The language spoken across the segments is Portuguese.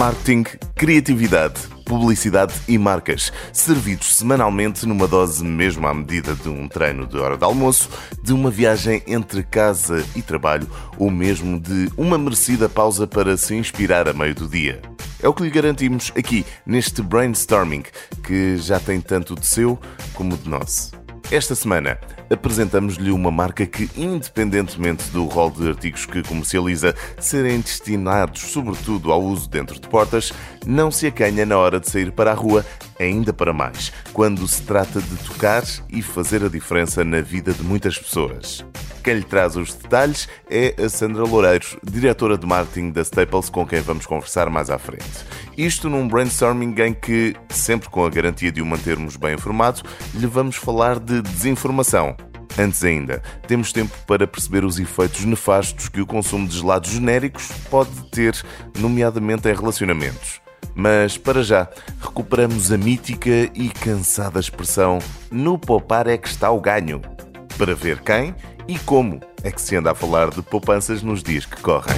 Marketing, criatividade, publicidade e marcas, servidos semanalmente numa dose mesmo à medida de um treino de hora de almoço, de uma viagem entre casa e trabalho ou mesmo de uma merecida pausa para se inspirar a meio do dia. É o que lhe garantimos aqui neste brainstorming, que já tem tanto de seu como de nosso. Esta semana apresentamos-lhe uma marca que, independentemente do rol de artigos que comercializa serem destinados sobretudo ao uso dentro de portas, não se acanha na hora de sair para a rua, ainda para mais, quando se trata de tocar e fazer a diferença na vida de muitas pessoas. Quem lhe traz os detalhes é a Sandra Loureiros, diretora de marketing da Staples, com quem vamos conversar mais à frente. Isto num brainstorming em que, sempre com a garantia de o mantermos bem informado, lhe vamos falar de desinformação. Antes ainda, temos tempo para perceber os efeitos nefastos que o consumo de gelados genéricos pode ter, nomeadamente em relacionamentos. Mas para já, recuperamos a mítica e cansada expressão: no poupar é que está o ganho. Para ver quem e como é que se anda a falar de poupanças nos dias que correm.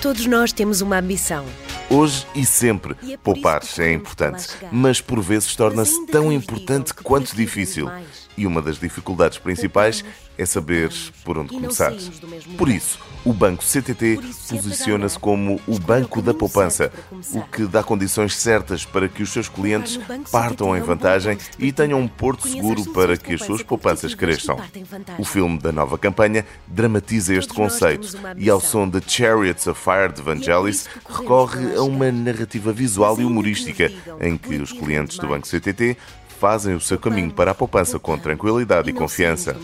Todos nós temos uma ambição. Hoje e sempre, é poupar é importante, mas por vezes torna-se tão importante quanto difícil. E uma das dificuldades principais é saber por onde começar. Por isso, o Banco CTT é posiciona-se como o banco da poupança, o que dá condições certas para que os seus clientes Banco partam em é vantagem e tenham um porto seguro para que as suas poupança poupanças cresçam. O filme da nova campanha dramatiza este conceito e, ao som de Chariots of Fire de Vangelis, que corremos recorre a uma narrativa visual e humorística em que os clientes do. Banco CTT fazem o seu caminho para a poupança com tranquilidade e confiança.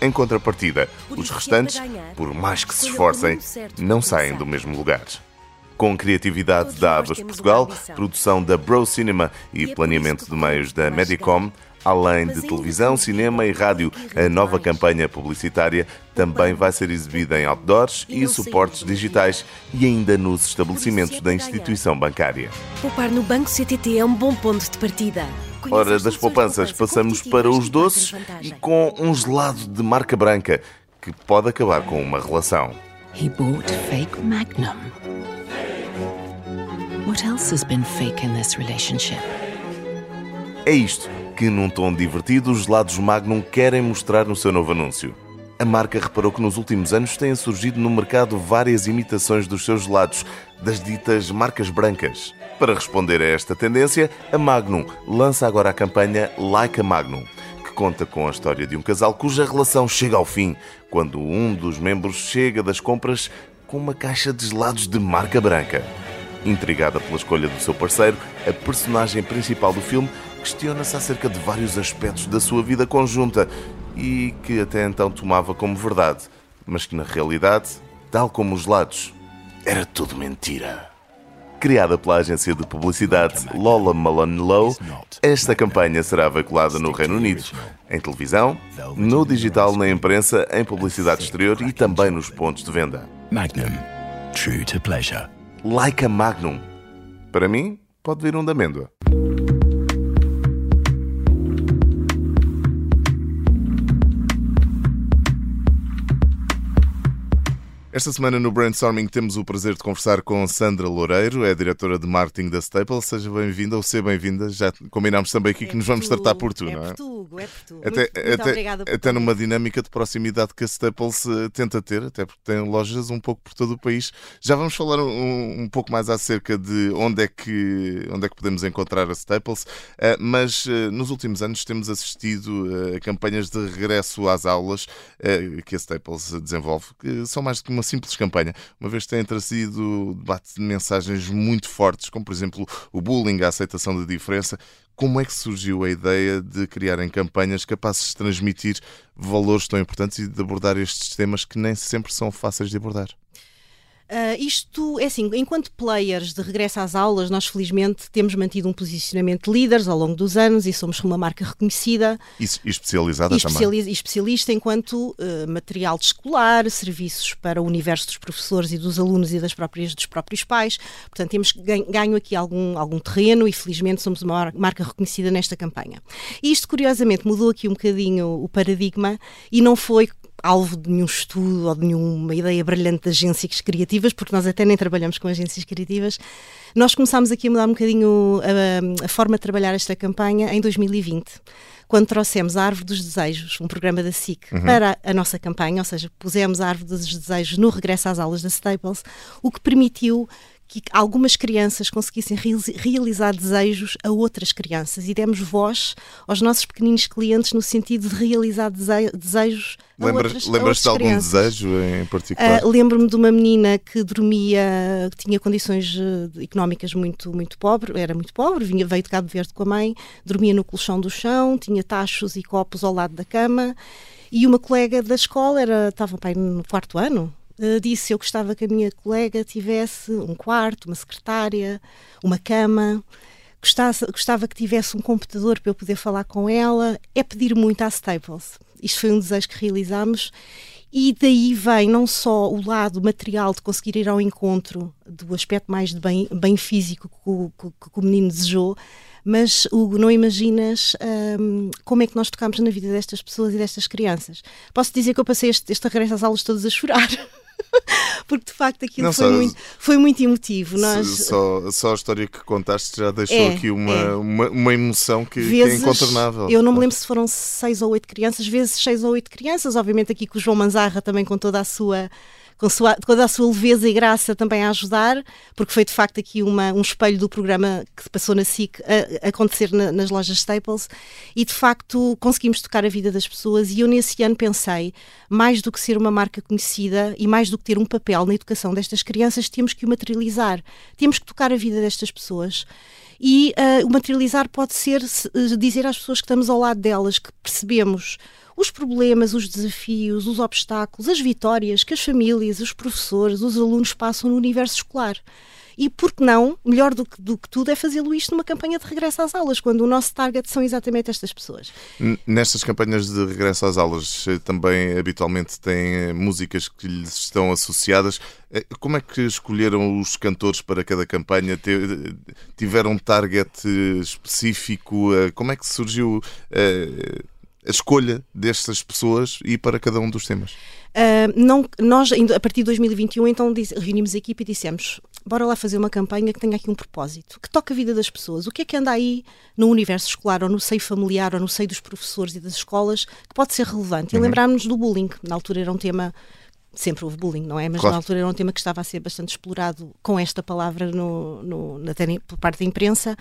Em contrapartida, os restantes, por mais que se esforcem, não saem do mesmo lugar. Com criatividade da uma Portugal, produção da Bro Cinema e é planeamento de meios da Medicom, além de televisão, cinema e rádio, a nova campanha publicitária também vai ser exibida em outdoors E suportes digitais e ainda nos estabelecimentos é da instituição bancária. Poupar no Banco CTT é um bom ponto de partida. Ora, as das poupanças poupança passamos para os doces e com um gelado de marca branca que pode acabar com uma relação. He bought fake Magnum. What else has been fake in this relationship? É isto que, num tom divertido, os gelados Magnum querem mostrar no seu novo anúncio. A marca reparou que nos últimos anos têm surgido no mercado várias imitações dos seus gelados, das ditas marcas brancas. Para responder a esta tendência, a Magnum lança agora a campanha Like a Magnum, que conta com a história de um casal cuja relação chega ao fim quando um dos membros chega das compras com uma caixa de gelados de marca branca. Intrigada pela escolha do seu parceiro, a personagem principal do filme questiona-se acerca de vários aspectos da sua vida conjunta e que até então tomava como verdade, mas que na realidade, tal como os gelados, era tudo mentira. Criada pela agência de publicidade Lola Malone Lowe, esta campanha será veiculada no Reino Unido, em televisão, no digital, na imprensa, em publicidade exterior e também nos pontos de venda. Magnum. True to pleasure. Like a Magnum. Para mim, pode vir um de amêndoa. Esta semana no Brainstorming temos o prazer de conversar com Sandra Loureiro, é diretora de marketing da Staples. Seja bem-vinda ou seja bem-vinda. Já combinámos também aqui que nos vamos tratar por tu, é não é? por tu, é por tu. Até, muito, muito até, por até numa dinâmica de proximidade que a Staples eh, tenta ter, até porque tem lojas um pouco por todo o país. Já vamos falar um, um pouco mais acerca de onde é que, onde é que podemos encontrar a Staples, eh, mas eh, nos últimos anos temos assistido a campanhas de regresso às aulas que a Staples desenvolve, que são mais do que uma simples campanha, uma vez que têm trazido debate de mensagens muito fortes, como por exemplo o bullying, a aceitação da diferença. Como é que surgiu a ideia de criarem campanhas capazes de transmitir valores tão importantes e de abordar estes temas que nem sempre são fáceis de abordar? Ah, isto é assim, enquanto players de regresso às aulas, nós felizmente temos mantido um posicionamento de líderes ao longo dos anos e somos uma marca reconhecida E, e especializada e, também. especiali- e especialista enquanto ah, material escolar, serviços para o universo dos professores e dos alunos e das próprias, dos próprios pais. Portanto, temos gan- ganho aqui algum, algum terreno e felizmente somos uma mar- marca reconhecida nesta campanha. E isto, curiosamente, mudou aqui um bocadinho o paradigma e não foi alvo de nenhum estudo ou de nenhuma ideia brilhante de agências criativas, porque nós até nem trabalhamos com agências criativas. Nós começámos aqui a mudar um bocadinho a, a forma de trabalhar esta campanha em 2020 quando trouxemos a Árvore dos Desejos, um programa da SIC, uhum. para a nossa campanha, ou seja, pusemos a Árvore dos Desejos no regresso às aulas da Staples, o que permitiu que algumas crianças conseguissem realizar desejos a outras crianças e demos voz aos nossos pequeninos clientes no sentido de realizar desejos a Lembra, outras Lembras-te de algum crianças. desejo em particular? Uh, Lembro-me de uma menina que dormia, que tinha condições uh, económicas muito, muito pobres, era muito pobre, vinha, veio de Cabo Verde com a mãe, dormia no colchão do chão, tinha tachos e copos ao lado da cama e uma colega da escola, era, estava pai, no quarto ano, uh, disse eu gostava que a minha colega tivesse um quarto, uma secretária, uma cama. Gostava, gostava que tivesse um computador para eu poder falar com ela. É pedir muito à Staples. Isto foi um desejo que realizámos e daí vem não só o lado material de conseguir ir ao encontro do aspecto mais de bem, bem físico que o, que, que o menino desejou, mas Hugo, não imaginas um, como é que nós tocámos na vida destas pessoas e destas crianças. Posso dizer que eu passei este, este regresso às aulas todas a chorar. porque de facto aquilo não, foi, só, muito, foi muito emotivo. Nós... Só, só a história que contaste já deixou é, aqui uma, é. uma, uma, emoção que, vezes, que, é incontornável. Eu não me lembro se foram seis ou oito crianças, vezes seis ou oito crianças, obviamente aqui com o João Manzarra também com toda a sua com sua, toda a sua leveza e graça também a ajudar, porque foi de facto aqui uma, um espelho do programa que passou na SIC a, a acontecer na, nas lojas Staples. E de facto conseguimos tocar a vida das pessoas. E eu nesse ano pensei, mais do que ser uma marca conhecida e mais do que ter um papel na educação destas crianças, temos que o materializar, temos que tocar a vida destas pessoas. E uh, o materializar pode ser uh, dizer às pessoas que estamos ao lado delas que percebemos os problemas, os desafios, os obstáculos, as vitórias que as famílias, os professores, os alunos passam no universo escolar. E por que não, melhor do que, do que tudo, é fazê-lo isto numa campanha de regresso às aulas, quando o nosso target são exatamente estas pessoas. Nestas campanhas de regresso às aulas, eh, também habitualmente têm eh, músicas que lhes estão associadas. Eh, como é que escolheram os cantores para cada campanha? Tiveram um target específico? Como é que surgiu? A escolha destas pessoas e para cada um dos temas? Uh, não, nós, a partir de 2021, então reunimos a equipe e dissemos: bora lá fazer uma campanha que tenha aqui um propósito, que toque a vida das pessoas. O que é que anda aí no universo escolar, ou no seio familiar, ou no seio dos professores e das escolas, que pode ser relevante? E uhum. lembrámos-nos do bullying, na altura era um tema sempre houve bullying, não é? Mas claro. na altura era um tema que estava a ser bastante explorado com esta palavra no, no, na, por parte da imprensa.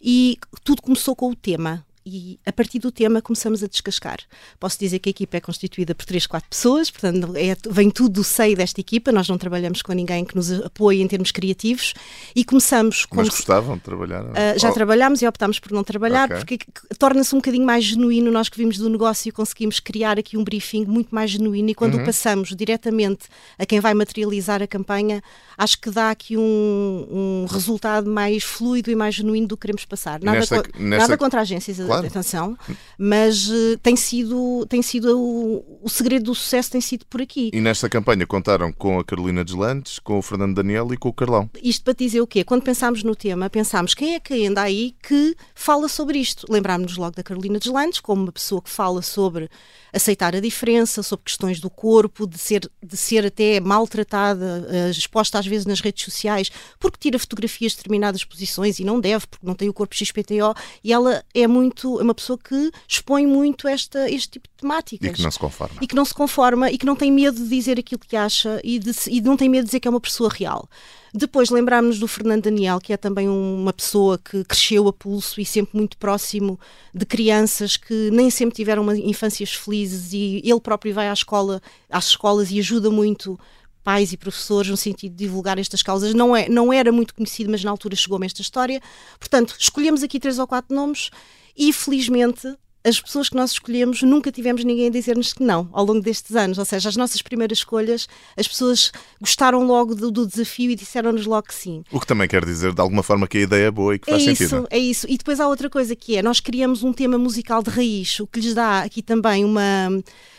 E tudo começou com o tema e a partir do tema começamos a descascar. Posso dizer que a equipa é constituída por 3, 4 pessoas, portanto é, vem tudo do seio desta equipa, nós não trabalhamos com ninguém que nos apoie em termos criativos e começamos... Mas gostavam de trabalhar? Uh, já oh. trabalhámos e optámos por não trabalhar okay. porque torna-se um bocadinho mais genuíno, nós que vimos do negócio e conseguimos criar aqui um briefing muito mais genuíno e quando uhum. o passamos diretamente a quem vai materializar a campanha, acho que dá aqui um, um resultado mais fluido e mais genuíno do que queremos passar. Nada, nesta, co nesta... nada contra agências claro. atenção, mas uh, tem sido, tem sido o, o, segredo do sucesso tem sido por aqui. E nesta campanha contaram com a Carolina Deslandes, com o Fernando Daniel e com o Carlão. Isto para dizer o quê? Quando pensámos no tema, pensámos quem é que anda aí que fala sobre isto. Lembrámos-nos logo da Carolina Deslandes, como uma pessoa que fala sobre aceitar a diferença, sobre questões do corpo, de ser, de ser até maltratada, uh, exposta às vezes nas redes sociais, porque tira fotografias de determinadas posições e não deve, porque não tem o corpo XPTO, e ela é muito, é uma pessoa que expõe muito esta, este tipo de temáticas. E que não se conforma. E que não se conforma e que não tem medo de dizer aquilo que acha e, de, e não tem medo de dizer que é uma pessoa real. Depois lembrámos do Fernando Daniel, que é também uma pessoa que cresceu a pulso e sempre muito próximo de crianças que nem sempre tiveram uma infâncias felizes e ele próprio vai à escola, às escolas e ajuda muito pais e professores no sentido de divulgar estas causas. Não, é, não era muito conhecido, mas na altura chegou-me esta história. Portanto, escolhemos aqui três ou quatro nomes e felizmente as pessoas que nós escolhemos nunca tivemos ninguém a dizer-nos que não ao longo destes anos. Ou seja, as nossas primeiras escolhas, as pessoas gostaram logo do, do desafio e disseram-nos logo que sim. O que também quer dizer, de alguma forma, que a ideia é boa e que faz é sentido. Isso, é isso. E depois há outra coisa que é, nós criamos um tema musical de raiz, o que lhes dá aqui também uma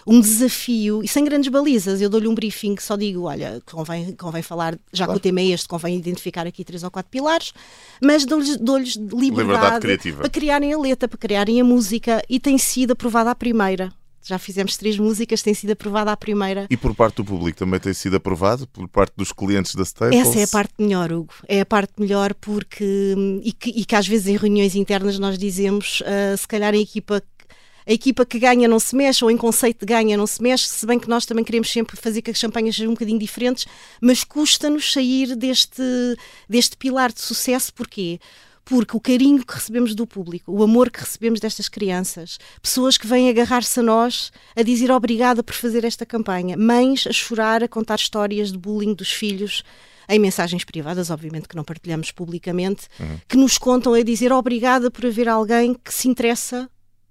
um desafio e sem grandes balizas. Eu dou-lhe um briefing que só digo: olha, convém, convém falar, já claro. que o tema é este, convém identificar aqui três ou quatro pilares, mas dou-lhes dou liberdade, liberdade para criarem a letra, para criarem a música e tem sido aprovada à primeira Já fizemos três músicas, tem sido aprovada a primeira. E por parte do público também tem sido aprovado? Por parte dos clientes da Staples? Essa é a parte melhor, Hugo. É a parte melhor porque. E que, e que às vezes em reuniões internas nós dizemos, uh, se calhar a equipa a equipa que ganha não se mexe, ou em conceito de ganha não se mexe, se bem que nós também queremos sempre fazer que as champanhas sejam um bocadinho diferentes, mas custa-nos sair deste, deste pilar de sucesso, porquê? Porque o carinho que recebemos do público, o amor que recebemos destas crianças, pessoas que vêm agarrar-se a nós a dizer obrigada por fazer esta campanha, mães a chorar, a contar histórias de bullying dos filhos, em mensagens privadas, obviamente que não partilhamos publicamente, uhum. que nos contam a dizer obrigada por haver alguém que se interessa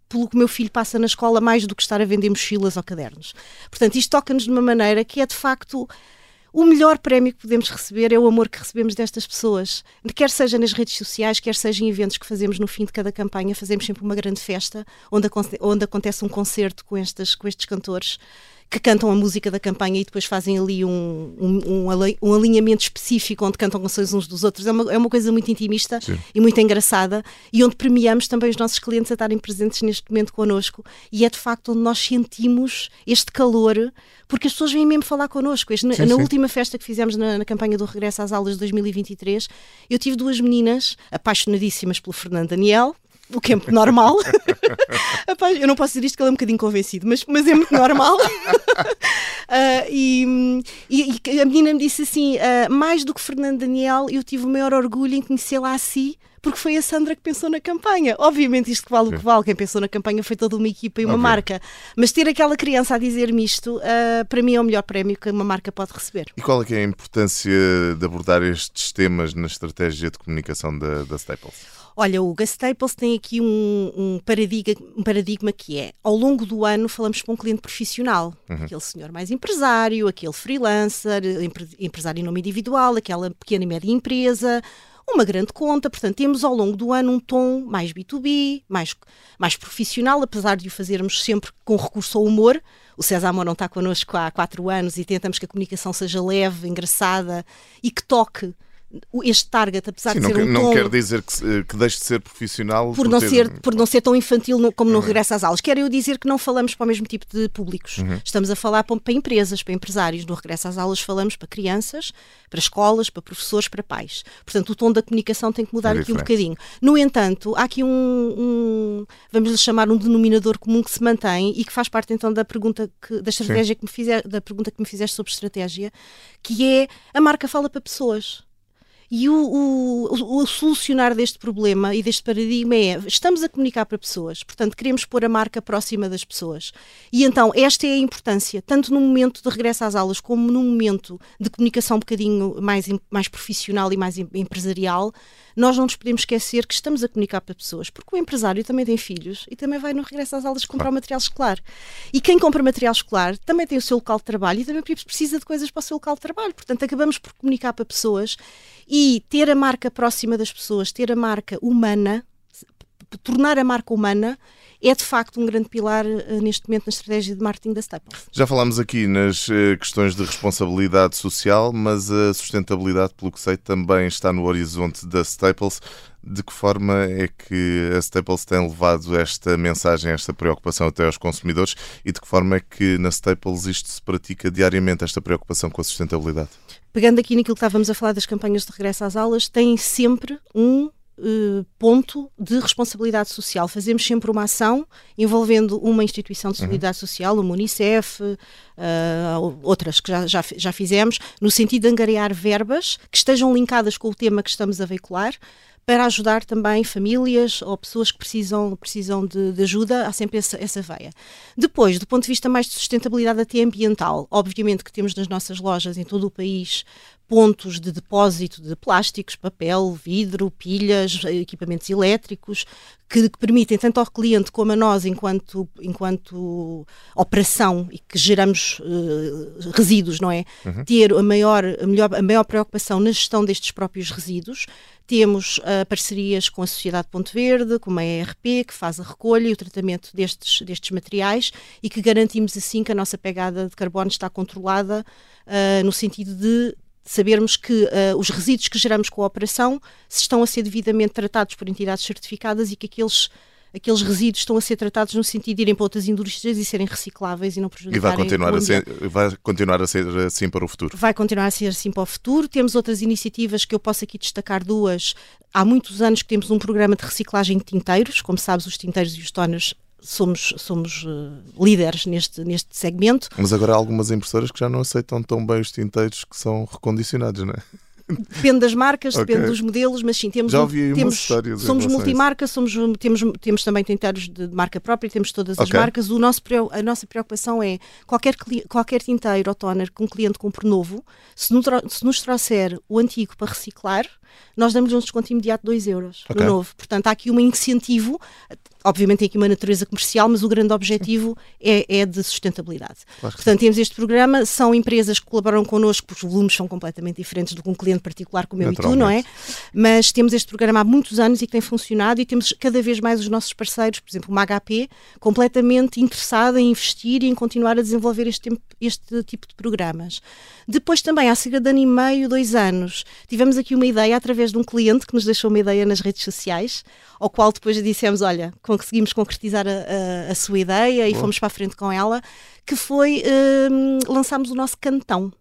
pelo que o meu filho passa na escola mais do que estar a vender mochilas ou cadernos. Portanto, isto toca-nos de uma maneira que é de facto o melhor prémio que podemos receber é o amor que recebemos destas pessoas. Quer seja nas redes sociais, quer seja em eventos que fazemos no fim de cada campanha, fazemos sempre uma grande festa onde, onde acontece um concerto com, estas, com estes cantores que cantam a música da campanha e depois fazem ali um, um, um, alinhamento específico onde cantam canções uns dos outros. É uma, é uma coisa muito intimista Sim. e muito engraçada e onde premiamos também os nossos clientes a estarem presentes neste momento connosco e é de facto onde nós sentimos este calor porque as pessoas vêm mesmo falar connosco. Este, sim, na, sim. última festa que fizemos na, na, campanha do Regresso às Aulas de 2023, eu tive duas meninas apaixonadíssimas pelo Fernando Daniel, o que é muito normal. eu não posso dizer isto que ele é um bocadinho convencido, mas, mas é muito normal. uh, e, e, a menina me disse assim: uh, mais do que Fernando Daniel, eu tive o maior orgulho em conhecê-la assim porque foi a Sandra que pensou na campanha. Obviamente, isto que vale o que vale, quem pensou na campanha foi toda uma equipa e uma Óbvio. marca. Mas ter aquela criança a dizer-me isto, uh, para mim é o melhor prémio que uma marca pode receber. E qual é, é a importância de abordar estes temas na estratégia de comunicação da, da Staples? Olha, o Gus Staples tem aqui um, um, paradigma, um, paradigma, que é, ao longo do ano falamos para um cliente profissional, uhum. aquele senhor mais empresário, aquele freelancer, empre, empresário em nome individual, aquela pequena e média empresa, uma grande conta, portanto temos ao longo do ano um tom mais B2B, mais, mais profissional, apesar de o fazermos sempre com recurso ao humor, o César Amor não está connosco há quatro anos e tentamos que a comunicação seja leve, engraçada e que toque este target, apesar Sim, de ser não, um não tom... quer dizer que, eh, que deixe de ser profissional por, por não, ter... ser, por não ser tão infantil no, como uhum. no regresso às aulas. Quero eu dizer que não falamos para o mesmo tipo de públicos. Uhum. Estamos a falar para, para, empresas, para empresários. No regresso às aulas falamos para crianças, para escolas, para professores, para pais. Portanto, o tom da comunicação tem que mudar é aqui um bocadinho. No entanto, há aqui um, um vamos lhe chamar um denominador comum que se mantém e que faz parte então da pergunta que, da estratégia Sim. que me fizer, da pergunta que me fizeste sobre estratégia, que é a marca fala para pessoas. E o, o, o, solucionar deste problema e deste paradigma é: estamos a comunicar para pessoas, portanto, queremos pôr a marca próxima das pessoas. E então, esta é a importância, tanto no momento de regresso às aulas, como no momento de comunicação um bocadinho mais, mais profissional e mais empresarial, nós não nos podemos esquecer que estamos a comunicar para pessoas, porque o empresário também tem filhos e também vai no regresso às aulas comprar o material escolar. E quem compra material escolar também tem o seu local de trabalho e também precisa de coisas para o seu local de trabalho. Portanto, acabamos por comunicar para pessoas e ter a marca próxima das pessoas, ter a marca humana, tornar a marca humana é de facto um grande pilar uh, neste momento na estratégia de marketing da Staples. Já falámos aqui nas uh, questões de responsabilidade social, mas a sustentabilidade, pelo que sei, também está no horizonte da Staples. De que forma é que a Staples tem levado esta mensagem, esta preocupação até aos consumidores e de que forma é que na Staples isto se pratica diariamente, esta preocupação com a sustentabilidade? pegando aqui naquilo que estávamos a falar das campanhas de regresso às aulas, tem sempre um uh, ponto de responsabilidade social. Fazemos sempre uma ação envolvendo uma instituição de uhum. solidariedade uhum. social, o Unicef, uh, outras que já, já, já fizemos, no sentido de angariar verbas que estejam linkadas com o tema que estamos a veicular para ajudar também famílias ou pessoas que precisam, precisam de, de ajuda, há sempre essa, essa veia. Depois, do ponto de vista mais de sustentabilidade até ambiental, obviamente que temos nas nossas lojas em todo o país pontos de depósito de plásticos, papel, vidro, pilhas, equipamentos elétricos, que, que, permitem tanto ao cliente como a nós, enquanto, enquanto operação e que geramos uh, resíduos, não é? Uhum. Ter a maior, a, melhor, a maior preocupação na gestão destes próprios resíduos. Temos uh, parcerias com a Sociedade Ponte Verde, com a ERP, que faz a recolha e o tratamento destes, destes materiais e que garantimos assim que a nossa pegada de carbono está controlada uh, no sentido de sabermos que uh, os resíduos que geramos com a operação se estão a ser devidamente tratados por entidades certificadas e que aqueles aqueles resíduos estão a ser tratados no sentido de irem para outras indústrias e serem recicláveis e não E prejudicarem vai continuar, a ser, vai continuar a ser assim para o futuro. Vai continuar a ser assim para o futuro. Temos outras iniciativas que eu posso aqui destacar duas. Há muitos anos que temos um programa de reciclagem de tinteiros. Como sabes, os tinteiros e os toners somos, somos eh, líderes neste, neste segmento. Mas agora há algumas impressoras que já não aceitam tão bem os tinteiros que são recondicionados, não é? Depende das marcas, Ok. depende dos modelos, mas sim, temos, temos somos multimarca, somos, temos, temos também tinteiros de, marca própria, temos todas as Ok. marcas. O nosso, a nossa preocupação é qualquer, qualquer tinteiro ou toner que um cliente compre novo, se, no se nos trouxer o antigo para reciclar, nós damos um desconto imediato de 2 euros Ok. no novo. Portanto, há aqui um incentivo, obviamente tem aqui uma natureza comercial, mas o grande objetivo é, é de sustentabilidade. Claro Portanto, temos este programa, são empresas que colaboram connosco, porque os volumes são completamente diferentes do que um cliente particular como eu e tu, não é? Mas temos este programa há muitos anos e que tem funcionado e temos cada vez mais os nossos parceiros, por exemplo, uma HP, completamente interessada em investir e em continuar a desenvolver este, este tipo de programas. Depois também, há cerca de ano e meio, dois anos, tivemos aqui uma ideia através de um cliente que nos deixou uma ideia nas redes sociais, ao qual depois dissemos, olha, conseguimos concretizar a, a- a sua ideia e fomos para a frente com ela, que foi, hum, lançámos o nosso cantão.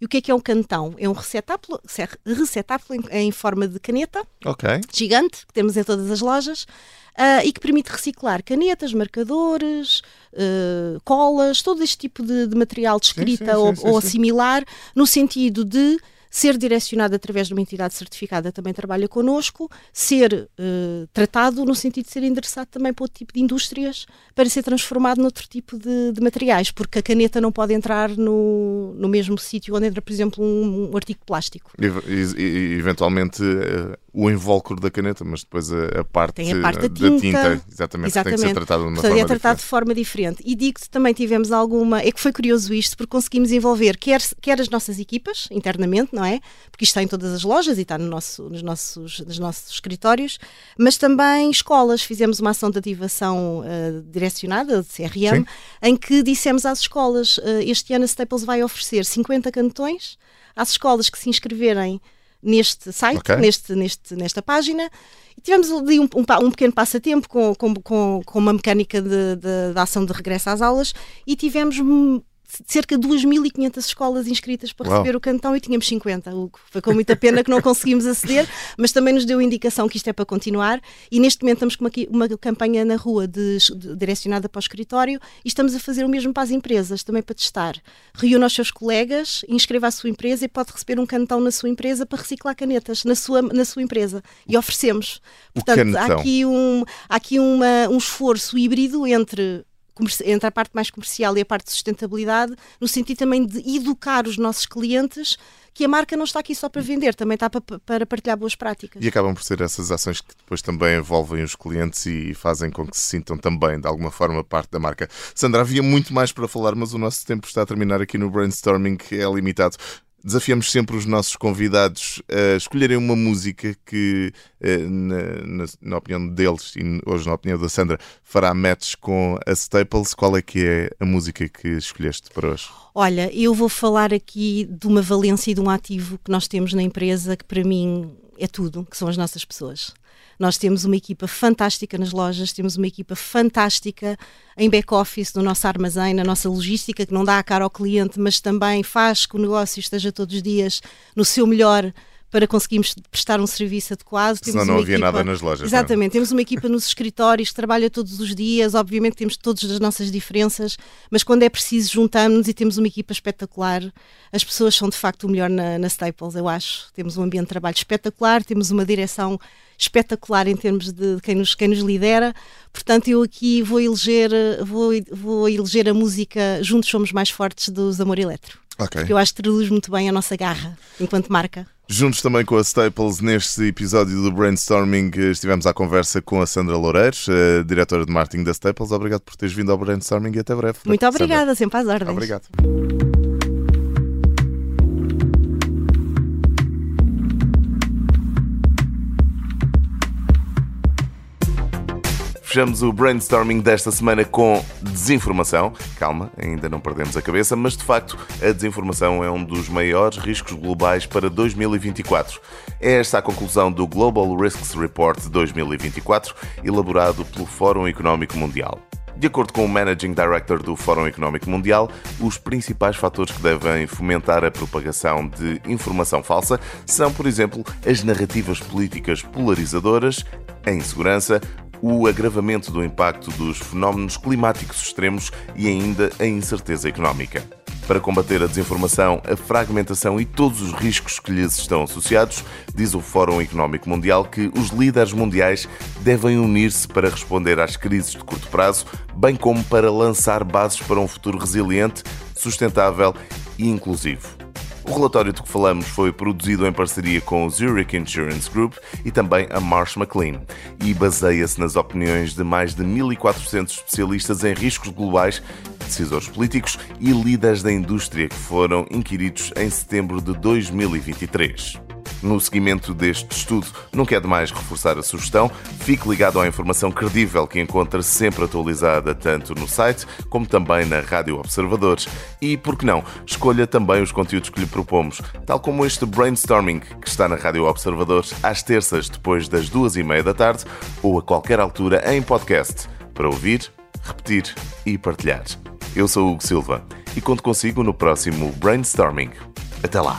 E o que é que é um cantão? É um receptáculo, receptáculo em- em forma de caneta, Ok. gigante, que temos em todas as lojas, ah, e que permite reciclar canetas, marcadores, ah, colas, todo este tipo de, de material de escrita sim, ou, sim, ou sim. similar, no sentido de ser direcionado através de uma entidade certificada também trabalha connosco, ser eh, tratado no sentido de ser endereçado também para outro tipo de indústrias para ser transformado noutro tipo de, de materiais, porque a caneta não pode entrar no, no mesmo sítio onde entra, por exemplo, um, um artigo plástico. E, e- e, eventualmente eh, o invólucro da caneta, mas depois a, a parte, a parte da da tinta. tinta, exatamente, que tem que ser tratada de uma Portanto, forma é tratado diferente. de forma diferente. E digo-te também tivemos alguma. É que foi curioso isto, porque conseguimos envolver quer, quer as nossas equipas, internamente, não é? Porque isto está em todas as lojas e está no nosso, nos, nossos, nos nossos escritórios, mas também escolas. Fizemos uma ação de ativação eh, direcionada, de CRM, Sim. em que dissemos às escolas: eh, este ano a Staples vai oferecer 50 cantões às escolas que se inscreverem neste site, Ok. neste, neste, nesta página. E tivemos ali um, um, um pequeno passatempo com, com, com, com uma mecânica de, de, de ação de regresso às aulas e tivemos cerca de 2.500 escolas inscritas para Uau. receber o cantão e tínhamos 50, o que foi com muita pena que não conseguimos aceder, mas também nos deu a indicação que isto é para continuar e neste momento estamos com uma, uma campanha na rua de- de- direcionada para o escritório e estamos a fazer o mesmo para as empresas, também para testar. Reúna os seus colegas, inscreva a sua empresa e pode receber um cantão na sua empresa para reciclar canetas na sua, na sua empresa e oferecemos. O Portanto, há aqui um, há aqui uma, um esforço híbrido entre entre a parte mais comercial e a parte de sustentabilidade, no sentido também de educar os nossos clientes que a marca não está aqui só para vender, também está para, para partilhar boas práticas. E acabam por ser essas ações que depois também envolvem os clientes e fazem com que se sintam também, de alguma forma, parte da marca. Sandra, havia muito mais para falar, mas o nosso tempo está a terminar aqui no Brainstorming, que é limitado. Desafiamos sempre os nossos convidados a escolherem uma música que, eh, na, na- na opinião deles e hoje na opinião da Sandra, fará match com a Staples. Qual é que é a música que escolheste para hoje? Olha, eu vou falar aqui de uma valência e de um ativo que nós temos na empresa que para mim é tudo, que são as nossas pessoas. Nós temos uma equipa fantástica nas lojas, temos uma equipa fantástica em back-office, no nosso armazém, na nossa logística, que não dá a cara ao cliente, mas também faz que o negócio esteja todos os dias no seu melhor para conseguirmos prestar um serviço adequado. Senão Temos não havia equipa- nada nas lojas, não é? Exatamente, temos uma equipa nos escritórios que trabalha todos os dias, obviamente temos todas as nossas diferenças, mas quando é preciso juntamos-nos e temos uma equipa espetacular. As pessoas são de facto o melhor na, na Staples, eu acho. Temos um ambiente de trabalho espetacular, temos uma direção espetacular em termos de quem nos, quem nos lidera. Portanto, eu aqui vou eleger, vou, vou eleger a música Juntos Somos Mais Fortes dos Amor Eletro. Ok. Porque eu acho que traduz muito bem a nossa garra enquanto marca. Juntos também com a Staples, neste episódio do Brainstorming, eh, estivemos à conversa com a Sandra Loureiros, a diretora de marketing da Staples. Obrigado por teres vindo ao Brainstorming e até breve. Muito Sandra. obrigada, sempre às ordens. Obrigado. Fechamos o brainstorming desta semana com desinformação. Calma, ainda não perdemos a cabeça, mas de facto a desinformação é um dos maiores riscos globais para 2024. É esta a conclusão do Global Risks Report 2024, elaborado pelo Fórum Económico Mundial. De acordo com o Managing Director do Fórum Económico Mundial, os principais fatores que devem fomentar a propagação de informação falsa são, por exemplo, as narrativas políticas polarizadoras, a insegurança, o agravamento do impacto dos fenómenos climáticos extremos e ainda a incerteza económica. Para combater a desinformação, a fragmentação e todos os riscos que lhes estão associados, diz o Fórum Económico Mundial que os líderes mundiais devem unir-se para responder às crises de curto prazo, bem como para lançar bases para um futuro resiliente, sustentável e inclusivo. O relatório de que falamos foi produzido em parceria com o Zurich Insurance Group e também a Marsh McLean e baseia-se nas opiniões de mais de 1.400 especialistas em riscos globais, decisores políticos e líderes da indústria que foram inquiridos em setembro de 2023. No seguimento deste estudo, nunca é demais reforçar a sugestão. Fique ligado à informação credível que encontra sempre atualizada tanto no site como também na Rádio Observadores. E, por que não, escolha também os conteúdos que lhe propomos, tal como este brainstorming que está na Rádio Observadores às terças depois das duas e meia da tarde ou a qualquer altura em podcast, para ouvir, repetir e partilhar. Eu sou o Hugo Silva e conto consigo no próximo brainstorming. Até lá!